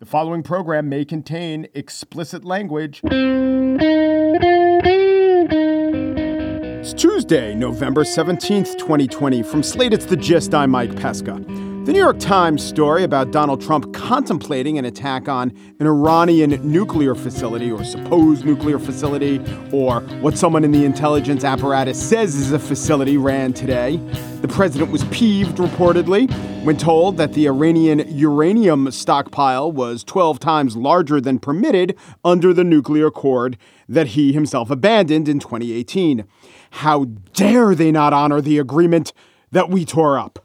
The following program may contain explicit language. It's Tuesday, November 17th, 2020. From Slate, it's The Gist. I'm Mike Pesca. The New York Times story about Donald Trump contemplating an attack on an Iranian nuclear facility or supposed nuclear facility, or what someone in the intelligence apparatus says is a facility, ran today. The president was peeved, reportedly, when told that the Iranian uranium stockpile was 12 times larger than permitted under the nuclear accord that he himself abandoned in 2018. How dare they not honor the agreement that we tore up?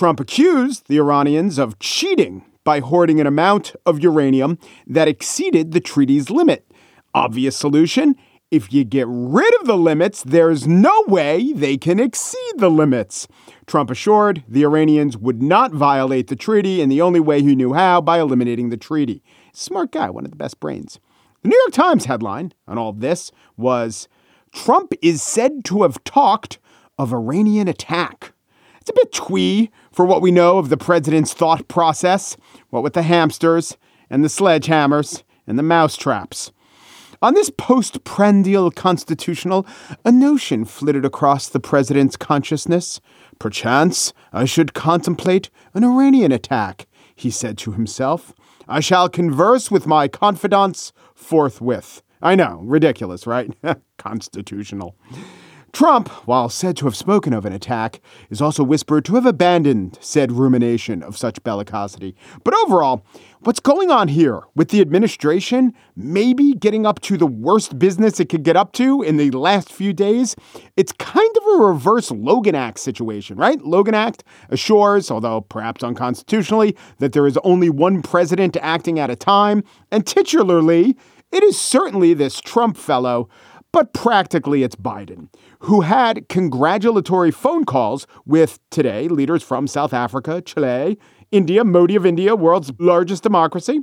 Trump accused the Iranians of cheating by hoarding an amount of uranium that exceeded the treaty's limit. Obvious solution if you get rid of the limits, there's no way they can exceed the limits. Trump assured the Iranians would not violate the treaty in the only way he knew how by eliminating the treaty. Smart guy, one of the best brains. The New York Times headline on all this was Trump is said to have talked of Iranian attack. It's a bit twee for what we know of the president's thought process, what with the hamsters and the sledgehammers and the mousetraps. On this post prandial constitutional, a notion flitted across the president's consciousness. Perchance I should contemplate an Iranian attack, he said to himself. I shall converse with my confidants forthwith. I know, ridiculous, right? Constitutional. Trump, while said to have spoken of an attack, is also whispered to have abandoned said rumination of such bellicosity. But overall, what's going on here with the administration maybe getting up to the worst business it could get up to in the last few days? It's kind of a reverse Logan Act situation, right? Logan Act assures, although perhaps unconstitutionally, that there is only one president acting at a time, and titularly, it is certainly this Trump fellow but practically it's Biden, who had congratulatory phone calls with today leaders from South Africa, Chile, India, Modi of India, world's largest democracy,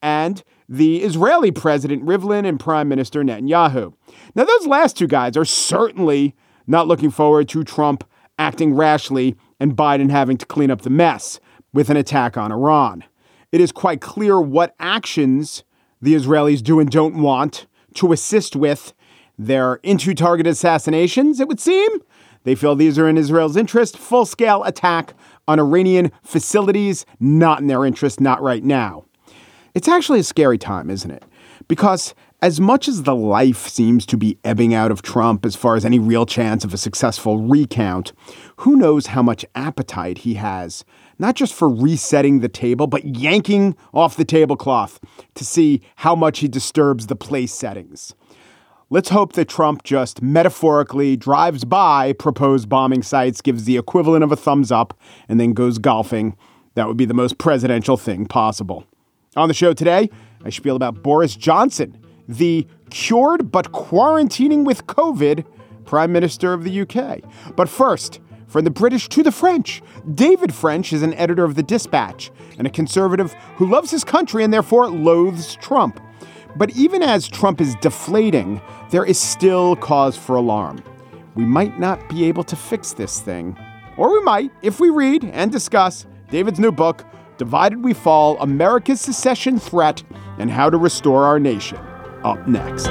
and the Israeli President Rivlin and Prime Minister Netanyahu. Now, those last two guys are certainly not looking forward to Trump acting rashly and Biden having to clean up the mess with an attack on Iran. It is quite clear what actions the Israelis do and don't want to assist with they're into targeted assassinations, it would seem. They feel these are in Israel's interest. Full scale attack on Iranian facilities, not in their interest, not right now. It's actually a scary time, isn't it? Because as much as the life seems to be ebbing out of Trump as far as any real chance of a successful recount, who knows how much appetite he has, not just for resetting the table, but yanking off the tablecloth to see how much he disturbs the place settings. Let's hope that Trump just metaphorically drives by proposed bombing sites, gives the equivalent of a thumbs up, and then goes golfing. That would be the most presidential thing possible. On the show today, I spiel about Boris Johnson, the cured but quarantining with COVID Prime Minister of the UK. But first, from the British to the French, David French is an editor of The Dispatch and a conservative who loves his country and therefore loathes Trump. But even as Trump is deflating, there is still cause for alarm. We might not be able to fix this thing. Or we might if we read and discuss David's new book, Divided We Fall America's Secession Threat and How to Restore Our Nation. Up next.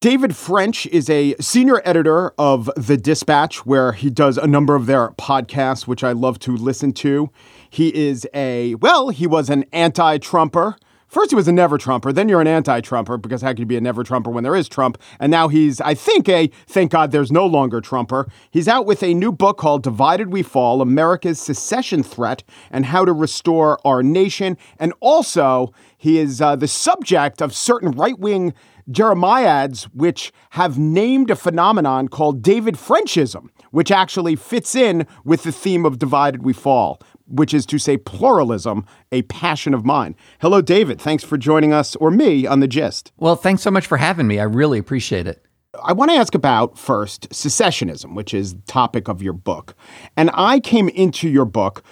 David French is a senior editor of The Dispatch, where he does a number of their podcasts, which I love to listen to. He is a, well, he was an anti Trumper. First, he was a never Trumper. Then you're an anti Trumper because how could you be a never Trumper when there is Trump? And now he's, I think, a thank God there's no longer Trumper. He's out with a new book called Divided We Fall America's Secession Threat and How to Restore Our Nation. And also, he is uh, the subject of certain right wing Jeremiads, which have named a phenomenon called David Frenchism, which actually fits in with the theme of Divided We Fall, which is to say pluralism, a passion of mine. Hello, David. Thanks for joining us or me on The Gist. Well, thanks so much for having me. I really appreciate it. I want to ask about first secessionism, which is the topic of your book. And I came into your book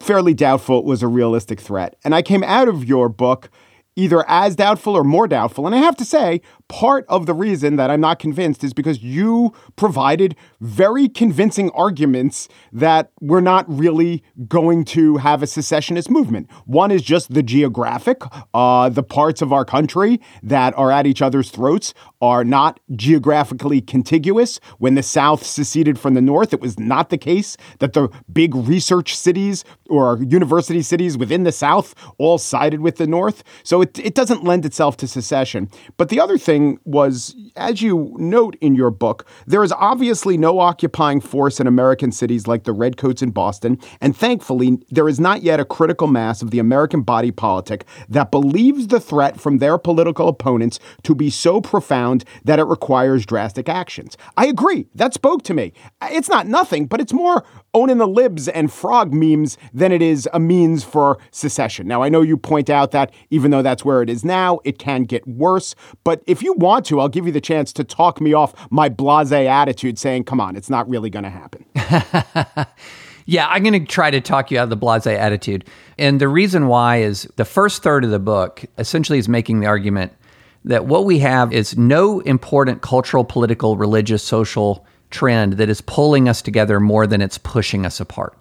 fairly doubtful it was a realistic threat. And I came out of your book either as doubtful or more doubtful. And I have to say, part of the reason that I'm not convinced is because you provided very convincing arguments that we're not really going to have a secessionist movement. One is just the geographic, uh, the parts of our country that are at each other's throats are not geographically contiguous. When the South seceded from the North, it was not the case that the big research cities or university cities within the South all sided with the North. So it, it doesn't lend itself to secession. But the other thing was, as you note in your book, there is obviously no occupying force in American cities like the Redcoats in Boston. And thankfully, there is not yet a critical mass of the American body politic that believes the threat from their political opponents to be so profound that it requires drastic actions. I agree. That spoke to me. It's not nothing, but it's more owning the libs and frog memes than it is a means for secession. Now, I know you point out that even though that's where it is now, it can get worse. But if you want to, I'll give you the chance to talk me off my blase attitude saying, come on, it's not really going to happen. yeah, I'm going to try to talk you out of the blase attitude. And the reason why is the first third of the book essentially is making the argument that what we have is no important cultural, political, religious, social trend that is pulling us together more than it's pushing us apart.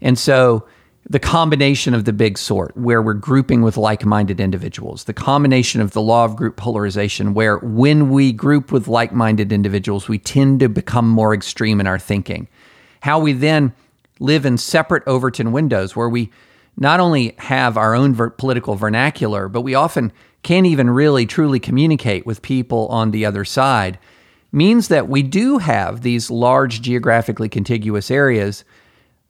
And so the combination of the big sort, where we're grouping with like minded individuals, the combination of the law of group polarization, where when we group with like minded individuals, we tend to become more extreme in our thinking. How we then live in separate Overton windows, where we not only have our own ver- political vernacular, but we often can't even really truly communicate with people on the other side means that we do have these large geographically contiguous areas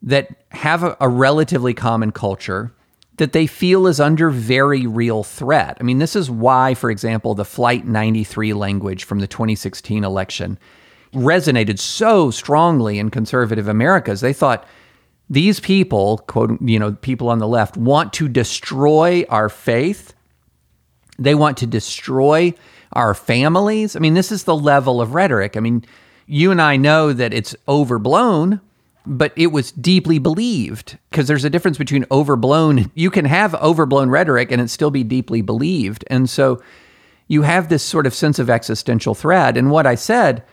that have a, a, relatively common culture that they feel is under very real threat. I mean, this is why, for example, the Flight 93 language from the 2016 election resonated so strongly in conservative Americas. They thought these people, quote, you know, people on the left, want to destroy our faith. They want to destroy our families. I mean, this is the level of rhetoric. I mean, you and I know that it's overblown, but it was deeply believed because there's a difference between overblown. You can have overblown rhetoric and it still be deeply believed. And so you have this sort of sense of existential threat. And what I said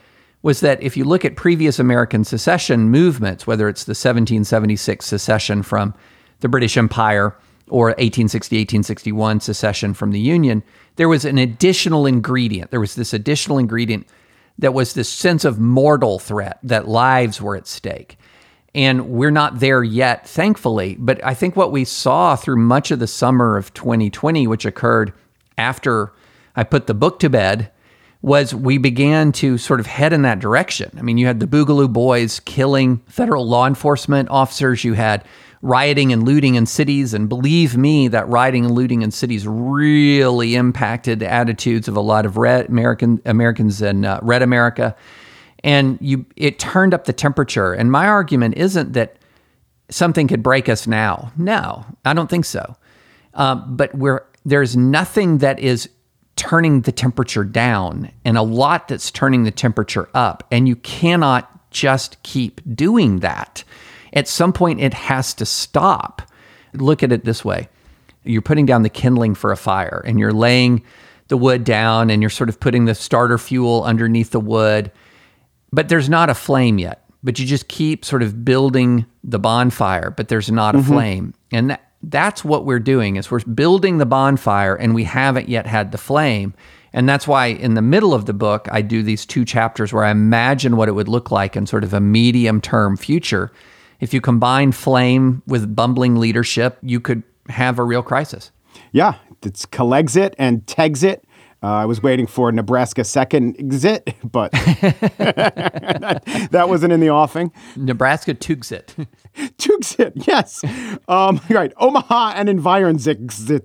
was that if you look at previous American secession movements, whether it's the 1776 secession from the British Empire or 1860, 1861 secession from the Union, there was an additional ingredient. There was this additional ingredient that was this sense of mortal threat that lives were at stake. And we're not there yet, thankfully. But I think what we saw through much of the summer of 2020, which occurred after I put the book to bed, was we began to sort of head in that direction. I mean, you had the Boogaloo Boys killing federal law enforcement officers, you had rioting and looting in cities. And believe me, that rioting and looting in cities really impacted the attitudes of a lot of red American Americans in uh, red America. And you, it turned up the temperature. And my argument isn't that something could break us now. No, I don't think so. Um, but we're, there's nothing that is turning the temperature down and a lot that's turning the temperature up. And you cannot just keep doing that. At some point, it has to stop. Look at it this way you're putting down the kindling for a fire and you're laying the wood down and you're sort of putting the starter fuel underneath the wood, but there's not a flame yet. But you just keep sort of building the bonfire, but there's not a mm-hmm. flame. And that, that's what we're doing is we're building the bonfire and we haven't yet had the flame. And that's why in the middle of the book, I do these two chapters where I imagine what it would look like in sort of a medium term future if you combine flame with bumbling leadership, you could have a real crisis. Yeah, it's Calexit and Texit. Uh, I was waiting for Nebraska second exit, but that, that, wasn't in the offing. Nebraska Tuxit. Tuxit, yes. Um, right. Omaha and Environzit.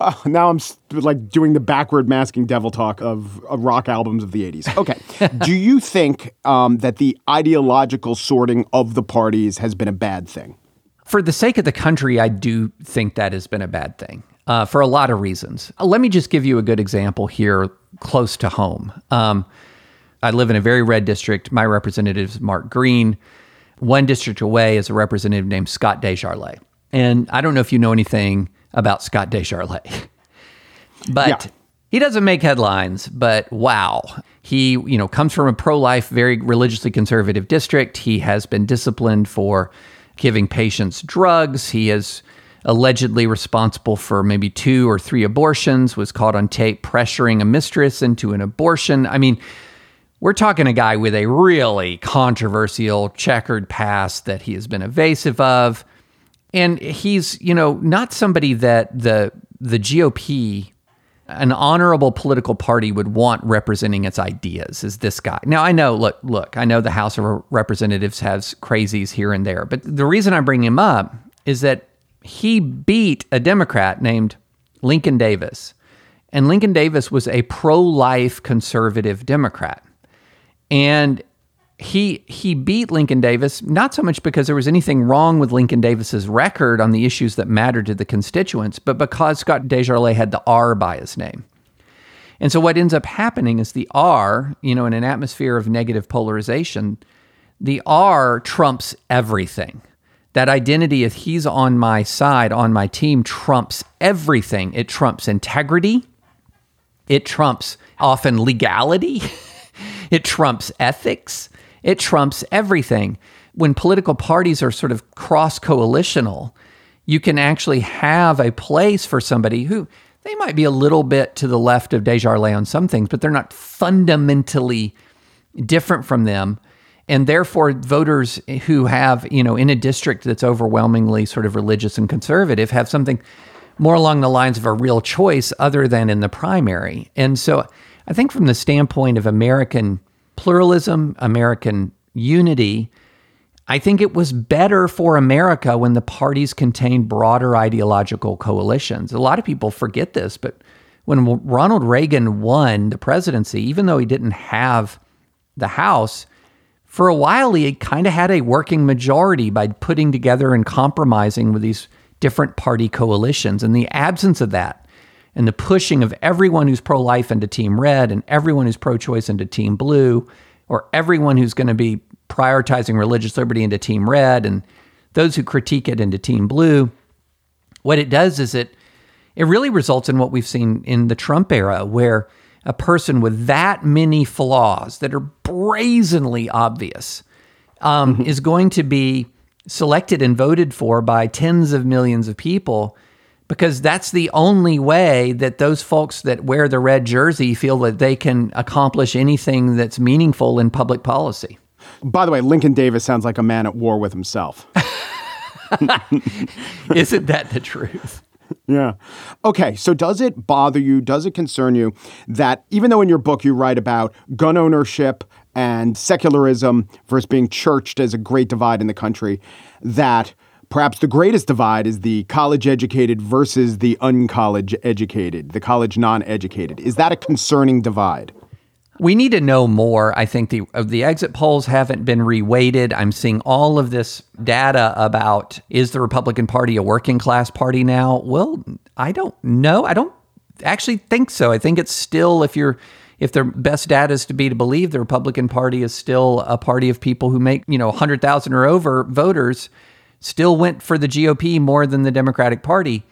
Uh, now I'm like doing the backward masking devil talk of, of rock albums of the 80s. Okay. Do you think um, that the ideological sorting of the parties has been a bad thing? For the sake of the country, I do think that has been a bad thing uh, for a lot of reasons. Uh, let me just give you a good example here close to home. Um, I live in a very red district. My representative is Mark Green. One district away is a representative named Scott DesJarlais. And I don't know if you know anything about Scott DesJarlais, but yeah. he doesn't make headlines, but wow. He, you know, comes from a pro-life, very religiously conservative district. He has been disciplined for giving patients drugs. He is allegedly responsible for maybe two or three abortions, was caught on tape pressuring a mistress into an abortion. I mean, we're talking a guy with a really controversial checkered past that he has been evasive of. And he's, you know, not somebody that the the GOP an honorable political party would want representing its ideas is this guy. Now I know, look, look, I know the House of Representatives has crazies here and there, but the reason I bring him up is that he beat a Democrat named Lincoln Davis. And Lincoln Davis was a pro-life conservative Democrat. And he he beat Lincoln Davis not so much because there was anything wrong with Lincoln Davis's record on the issues that mattered to the constituents, but because Scott DesJarlais had the R by his name. And so what ends up happening is the R, you know, in an atmosphere of negative polarization, the R trumps everything. That identity, if he's on my side, on my team, trumps everything. It trumps integrity. It trumps often legality. it trumps ethics. It trumps everything. When political parties are sort of cross coalitional, you can actually have a place for somebody who they might be a little bit to the left of DesJarlais on some things, but they're not fundamentally different from them. And therefore, voters who have, you know, in a district that's overwhelmingly sort of religious and conservative have something more along the lines of a real choice other than in the primary. And so I think from the standpoint of American pluralism, American unity, I think it was better for America when the parties contained broader ideological coalitions. A lot of people forget this, but when Ronald Reagan won the presidency, even though he didn't have the House, for a while he kind of had a working majority by putting together and compromising with these different party coalitions. And the absence of that and the pushing of everyone who's pro life into Team Red and everyone who's pro choice into Team Blue, or everyone who's going to be prioritizing religious liberty into Team Red and those who critique it into Team Blue. What it does is it it really results in what we've seen in the Trump era, where a person with that many flaws that are brazenly obvious um, mm-hmm. is going to be selected and voted for by tens of millions of people because that's the only way that those folks that wear the red jersey feel that they can accomplish anything that's meaningful in public policy. By the way, Lincoln Davis sounds like a man at war with himself. Isn't that the truth? Yeah. Okay. So, does it bother you? Does it concern you that even though in your book you write about gun ownership and secularism versus being churched as a great divide in the country, that Perhaps the greatest divide is the college educated versus the uncollege educated, the college non educated. Is that a concerning divide? We need to know more. I think the uh, the exit polls haven't been reweighted. I'm seeing all of this data about is the Republican Party a working class party now? Well, I don't know. I don't actually think so. I think it's still if you're if the best data is to be to believe the Republican Party is still a party of people who make, you know, 100,000 or over voters still went for the GOP more than the Democratic Party.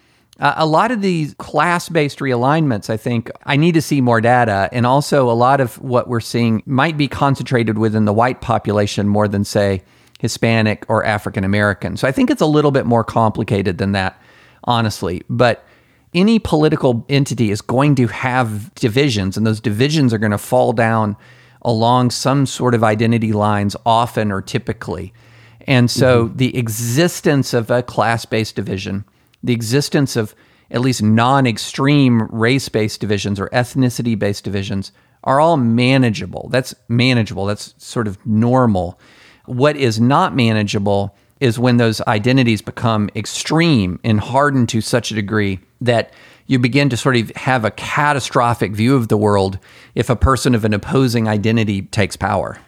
Uh, a lot of these class based realignments, I think, I need to see more data. And also, a lot of what we're seeing might be concentrated within the white population more than, say, Hispanic or African American. So I think it's a little bit more complicated than that, honestly. But any political entity is going to have divisions, and those divisions are going to fall down along some sort of identity lines often or typically. And so mm-hmm. the existence of a class based division, the existence of at least non extreme race based divisions or ethnicity based divisions are all manageable. That's manageable. That's sort of normal. What is not manageable is when those identities become extreme and hardened to such a degree that you begin to sort of have a catastrophic view of the world if a person of an opposing identity takes power.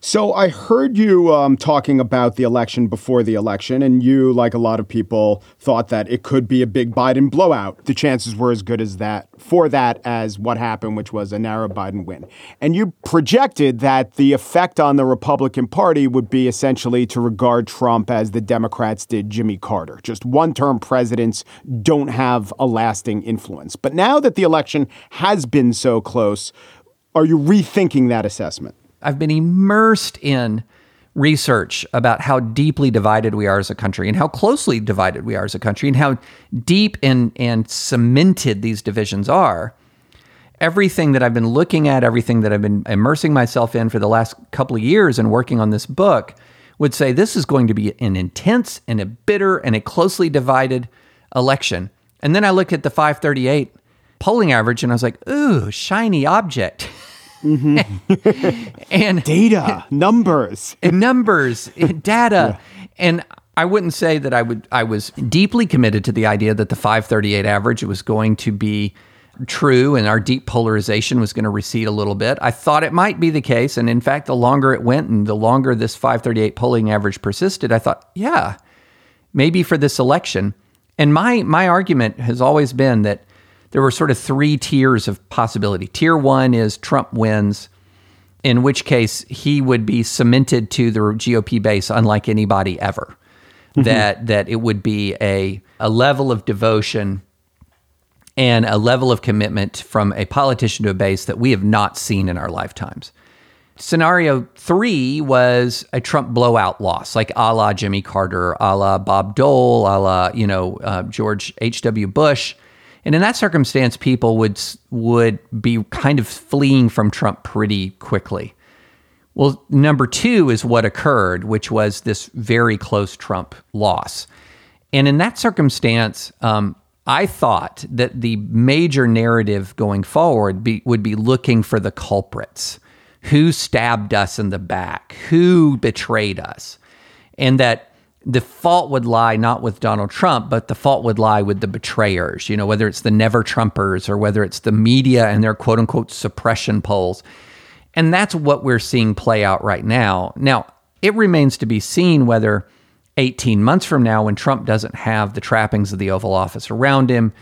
So I heard you um, talking about the election before the election, and you, like a lot of people, thought that it could be a big Biden blowout. The chances were as good as that for that as what happened, which was a narrow Biden win. And you projected that the effect on the Republican Party would be essentially to regard Trump as the Democrats did Jimmy Carter. Just one-term presidents don't have a lasting influence. But now that the election has been so close, are you rethinking that assessment? I've been immersed in research about how deeply divided we are as a country and how closely divided we are as a country and how deep and, and cemented these divisions are. Everything that I've been looking at, everything that I've been immersing myself in for the last couple of years and working on this book would say this is going to be an intense and a bitter and a closely divided election. And then I looked at the 538 polling average and I was like, ooh, shiny object. Mm-hmm. and data, numbers, and numbers, data, yeah. and I wouldn't say that I would. I was deeply committed to the idea that the 538 average was going to be true and our deep polarization was going to recede a little bit. I thought it might be the case, and in fact, the longer it went and the longer this 538 polling average persisted, I thought, yeah, maybe for this election. And my my argument has always been that there were sort of three tiers of possibility. Tier one is Trump wins, in which case he would be cemented to the GOP base unlike anybody ever. Mm-hmm. That that it would be a a level of devotion and a level of commitment from a politician to a base that we have not seen in our lifetimes. Scenario three was a Trump blowout loss, like a la Jimmy Carter, a la Bob Dole, a la you know uh, George H. W. Bush and in that circumstance, people would would be kind of fleeing from Trump pretty quickly. Well, number two is what occurred, which was this very close Trump loss. And in that circumstance, um, I thought that the major narrative going forward be, would be looking for the culprits. Who stabbed us in the back? Who betrayed us? And that the fault would lie not with Donald Trump, but the fault would lie with the betrayers, you know, whether it's the never Trumpers or whether it's the media and their quote unquote suppression polls. And that's what we're seeing play out right now. Now, it remains to be seen whether 18 months from now, when Trump doesn't have the trappings of the Oval Office around him,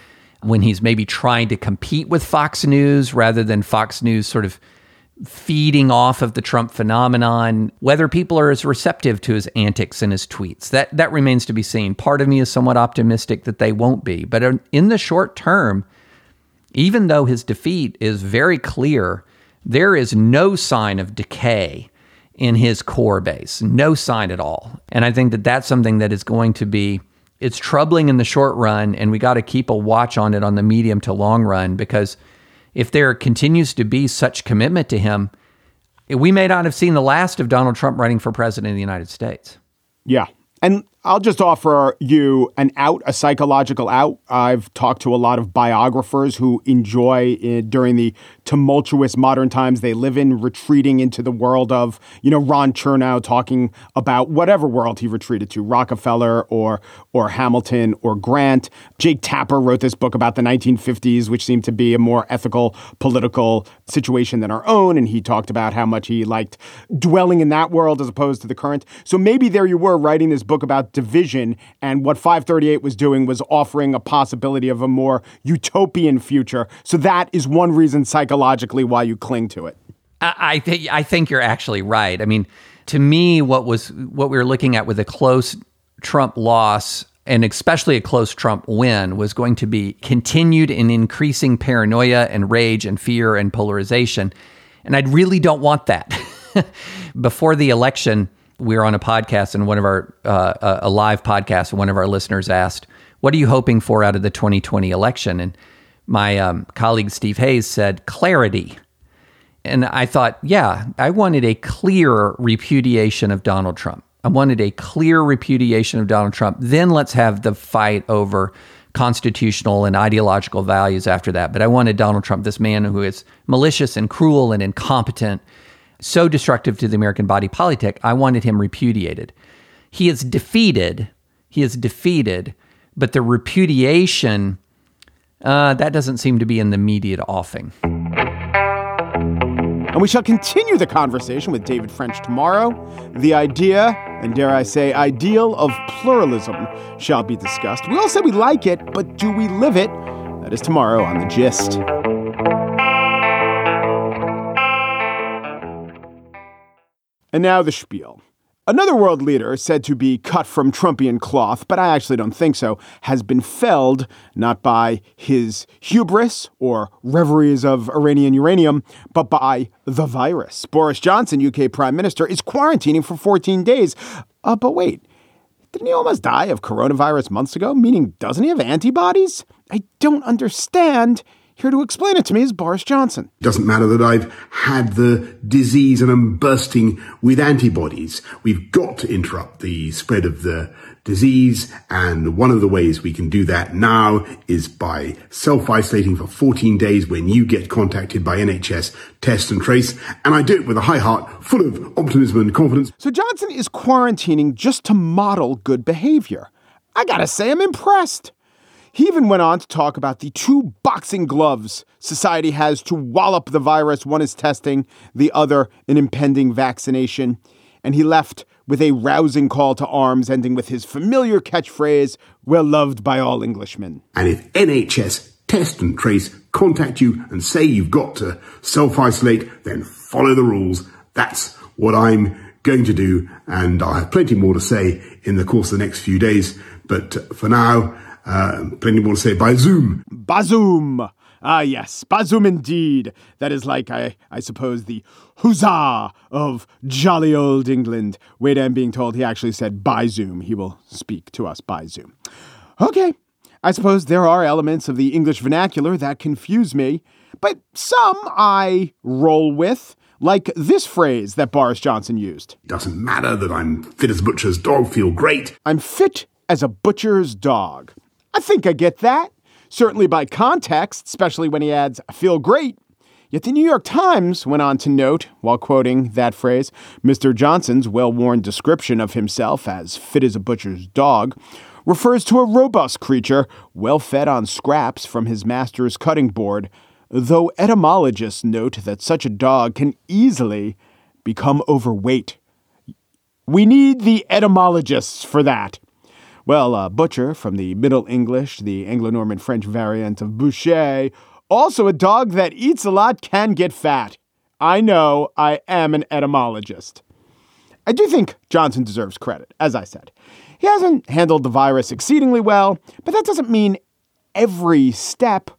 when he's maybe trying to compete with Fox News rather than Fox News sort of feeding off of the Trump phenomenon, whether people are as receptive to his antics and his tweets. That that remains to be seen. Part of me is somewhat optimistic that they won't be, but in the short term, even though his defeat is very clear, there is no sign of decay in his core base. No sign at all. And I think that that's something that is going to be it's troubling in the short run and we got to keep a watch on it on the medium to long run because if there continues to be such commitment to him, we may not have seen the last of Donald Trump running for president of the United States. Yeah. And I'll just offer you an out, a psychological out. I've talked to a lot of biographers who enjoy uh, during the tumultuous modern times they live in, retreating into the world of, you know, Ron Chernow talking about whatever world he retreated to, Rockefeller or or Hamilton or Grant. Jake Tapper wrote this book about the 1950s, which seemed to be a more ethical political situation than our own, and he talked about how much he liked dwelling in that world as opposed to the current. So maybe there you were writing this book about division. And what 538 was doing was offering a possibility of a more utopian future. So that is one reason psychologically why you cling to it. I, think I think you're actually right. I mean, to me, what was what we were looking at with a close Trump loss and especially a close Trump win was going to be continued and increasing paranoia and rage and fear and polarization. And I really don't want that. Before the election, we were on a podcast and one of our uh, a live podcast and one of our listeners asked what are you hoping for out of the 2020 election? And my um, colleague steve hayes said clarity. And i thought yeah i wanted a clear repudiation of donald trump. I wanted a clear repudiation of donald trump. Then let's have the fight over constitutional and ideological values after that. But i wanted donald trump this man who is malicious and cruel and incompetent so destructive to the American body politic, I wanted him repudiated. He is defeated. He is defeated, but the repudiation, uh, that doesn't seem to be in the immediate offing. And we shall continue the conversation with David French tomorrow. The idea, and dare I say, ideal of pluralism shall be discussed. We all say we like it, but do we live it? That is tomorrow on The Gist. And now the spiel. Another world leader, said to be cut from Trumpian cloth, but I actually don't think so, has been felled not by his hubris or reveries of Iranian uranium, but by the virus. Boris Johnson, UK Prime Minister, is quarantining for 14 days. Uh, but wait, didn't he almost die of coronavirus months ago? Meaning, doesn't he have antibodies? I don't understand. Here to explain it to me is Boris Johnson. It doesn't matter that I've had the disease and I'm bursting with antibodies. We've got to interrupt the spread of the disease. And one of the ways we can do that now is by self-isolating for 14 days when you get contacted by NHS test and trace. And I do it with a high heart full of optimism and confidence. So Johnson is quarantining just to model good behavior. I gotta say, I'm impressed. He even went on to talk about the two boxing gloves society has to wallop the virus. One is testing, the other, an impending vaccination. And he left with a rousing call to arms, ending with his familiar catchphrase, well loved by all Englishmen. And if NHS test and trace contact you and say you've got to self isolate, then follow the rules. That's what I'm going to do. And I'll have plenty more to say in the course of the next few days. But for now, uh, plenty more to say by Zoom. Bazoom. Ah, yes, Bazoom indeed. That is like, I, I suppose, the huzzah of jolly old England. Wait, I'm being told he actually said by Zoom. He will speak to us by Zoom. Okay, I suppose there are elements of the English vernacular that confuse me, but some I roll with. Like this phrase that Boris Johnson used. Doesn't matter that I'm fit as a butcher's dog, feel great. I'm fit as a butcher's dog. I think I get that. Certainly by context, especially when he adds, I feel great. Yet the New York Times went on to note, while quoting that phrase, Mr. Johnson's well worn description of himself as fit as a butcher's dog refers to a robust creature well fed on scraps from his master's cutting board, though etymologists note that such a dog can easily become overweight. We need the etymologists for that. Well, uh, butcher from the Middle English, the Anglo Norman French variant of boucher, also a dog that eats a lot can get fat. I know I am an etymologist. I do think Johnson deserves credit, as I said. He hasn't handled the virus exceedingly well, but that doesn't mean every step,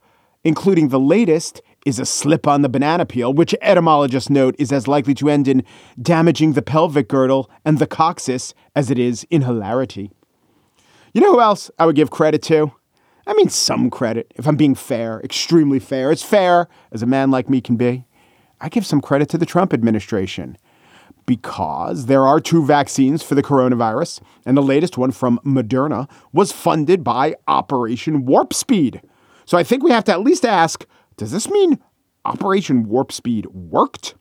including the latest, is a slip on the banana peel, which etymologists note is as likely to end in damaging the pelvic girdle and the coccyx as it is in hilarity. You know who else I would give credit to? I mean, some credit, if I'm being fair, extremely fair, as fair as a man like me can be. I give some credit to the Trump administration because there are two vaccines for the coronavirus, and the latest one from Moderna was funded by Operation Warp Speed. So I think we have to at least ask does this mean Operation Warp Speed worked?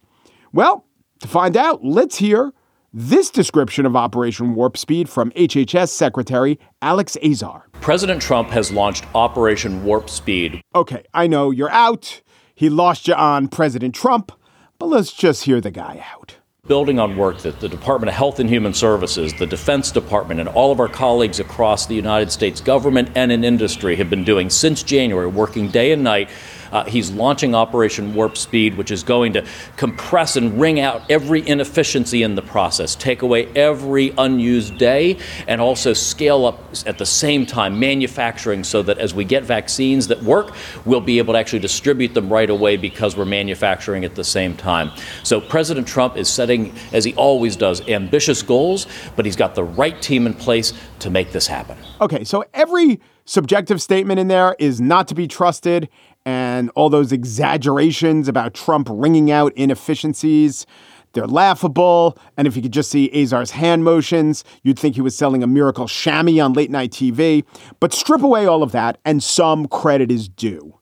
Well, to find out, let's hear this description of Operation Warp Speed from HHS Secretary Alex Azar. President Trump has launched Operation Warp Speed. Okay, I know you're out. He lost you on President Trump, but let's just hear the guy out building on work that the Department of Health and Human Services, the Defense Department, and all of our colleagues across the United States government and in industry have been doing since January, working day and night uh, he's launching Operation Warp Speed, which is going to compress and wring out every inefficiency in the process, take away every unused day, and also scale up at the same time manufacturing so that as we get vaccines that work, we'll be able to actually distribute them right away because we're manufacturing at the same time. So President Trump is setting, as he always does, ambitious goals, but he's got the right team in place to make this happen. Okay, so every subjective statement in there is not to be trusted and all those exaggerations about Trump wringing out inefficiencies. They're laughable. And if you could just see Azar's hand motions, you'd think he was selling a miracle chamois on late night TV. But strip away all of that, and some credit is due.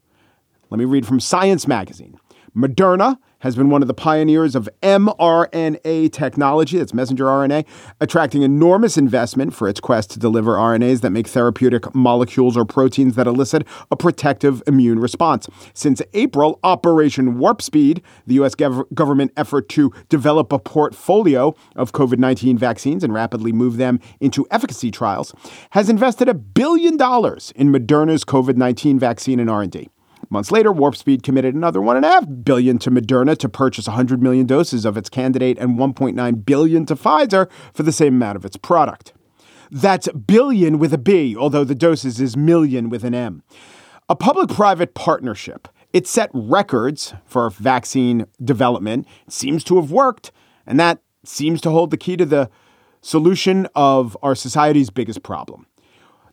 Let me read from Science Magazine. Moderna has been one of the pioneers of mRNA technology, that's messenger RNA, attracting enormous investment for its quest to deliver RNAs that make therapeutic molecules or proteins that elicit a protective immune response. Since April, Operation Warp Speed, the U.S. gov- government effort to develop a portfolio of COVID 19 vaccines and rapidly move them into efficacy trials, has invested a billion dollars in Moderna's COVID 19 vaccine and R&D. Months later, Warp Speed committed another one and a half billion to Moderna to purchase 100 million doses of its candidate and 1.9 billion to Pfizer for the same amount of its product. That's billion with a B, although the doses is million with an M. A public private partnership. It set records for vaccine development. It seems to have worked, and that seems to hold the key to the solution of our society's biggest problem.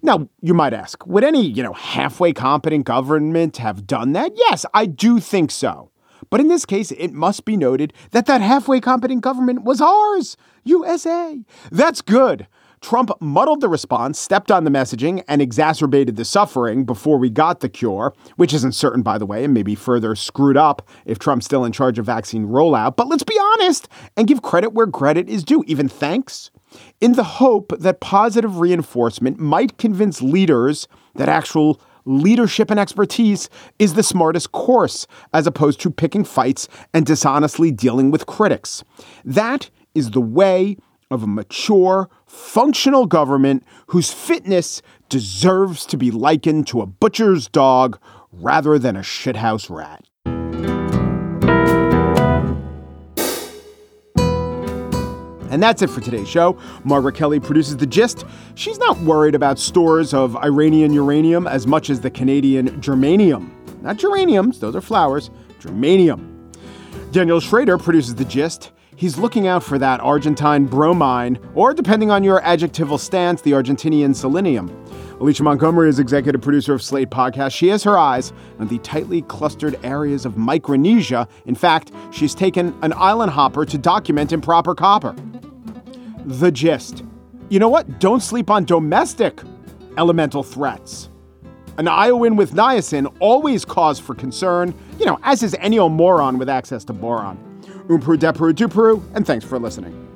Now, you might ask, would any, you know, halfway competent government have done that? Yes, I do think so. But in this case, it must be noted that that halfway competent government was ours, USA. That's good. Trump muddled the response, stepped on the messaging, and exacerbated the suffering before we got the cure, which isn't certain, by the way, and maybe further screwed up if Trump's still in charge of vaccine rollout. But let's be honest and give credit where credit is due, even thanks in the hope that positive reinforcement might convince leaders that actual leadership and expertise is the smartest course, as opposed to picking fights and dishonestly dealing with critics. That is the way of a mature, functional government whose fitness deserves to be likened to a butcher's dog rather than a shithouse rat. And that's it for today's show. Margaret Kelley produces The Gist. She's not worried about stores of Iranian uranium as much as the Canadian germanium. Not geraniums, those are flowers, germanium. Daniel Schroeder produces The Gist. He's looking out for that Argentine bromine, or depending on your adjectival stance, the Argentinian selenium. Alicia Montgomery is executive producer of Slate Podcast. She has her eyes on the tightly clustered areas of Micronesia. In fact, she's taken an island hopper to document improper copper. The gist. You know what? Don't sleep on domestic elemental threats. An Iowan with niacin always cause for concern, you know, as is any old moron with access to boron. Umpru, depru, dupru, and thanks for listening.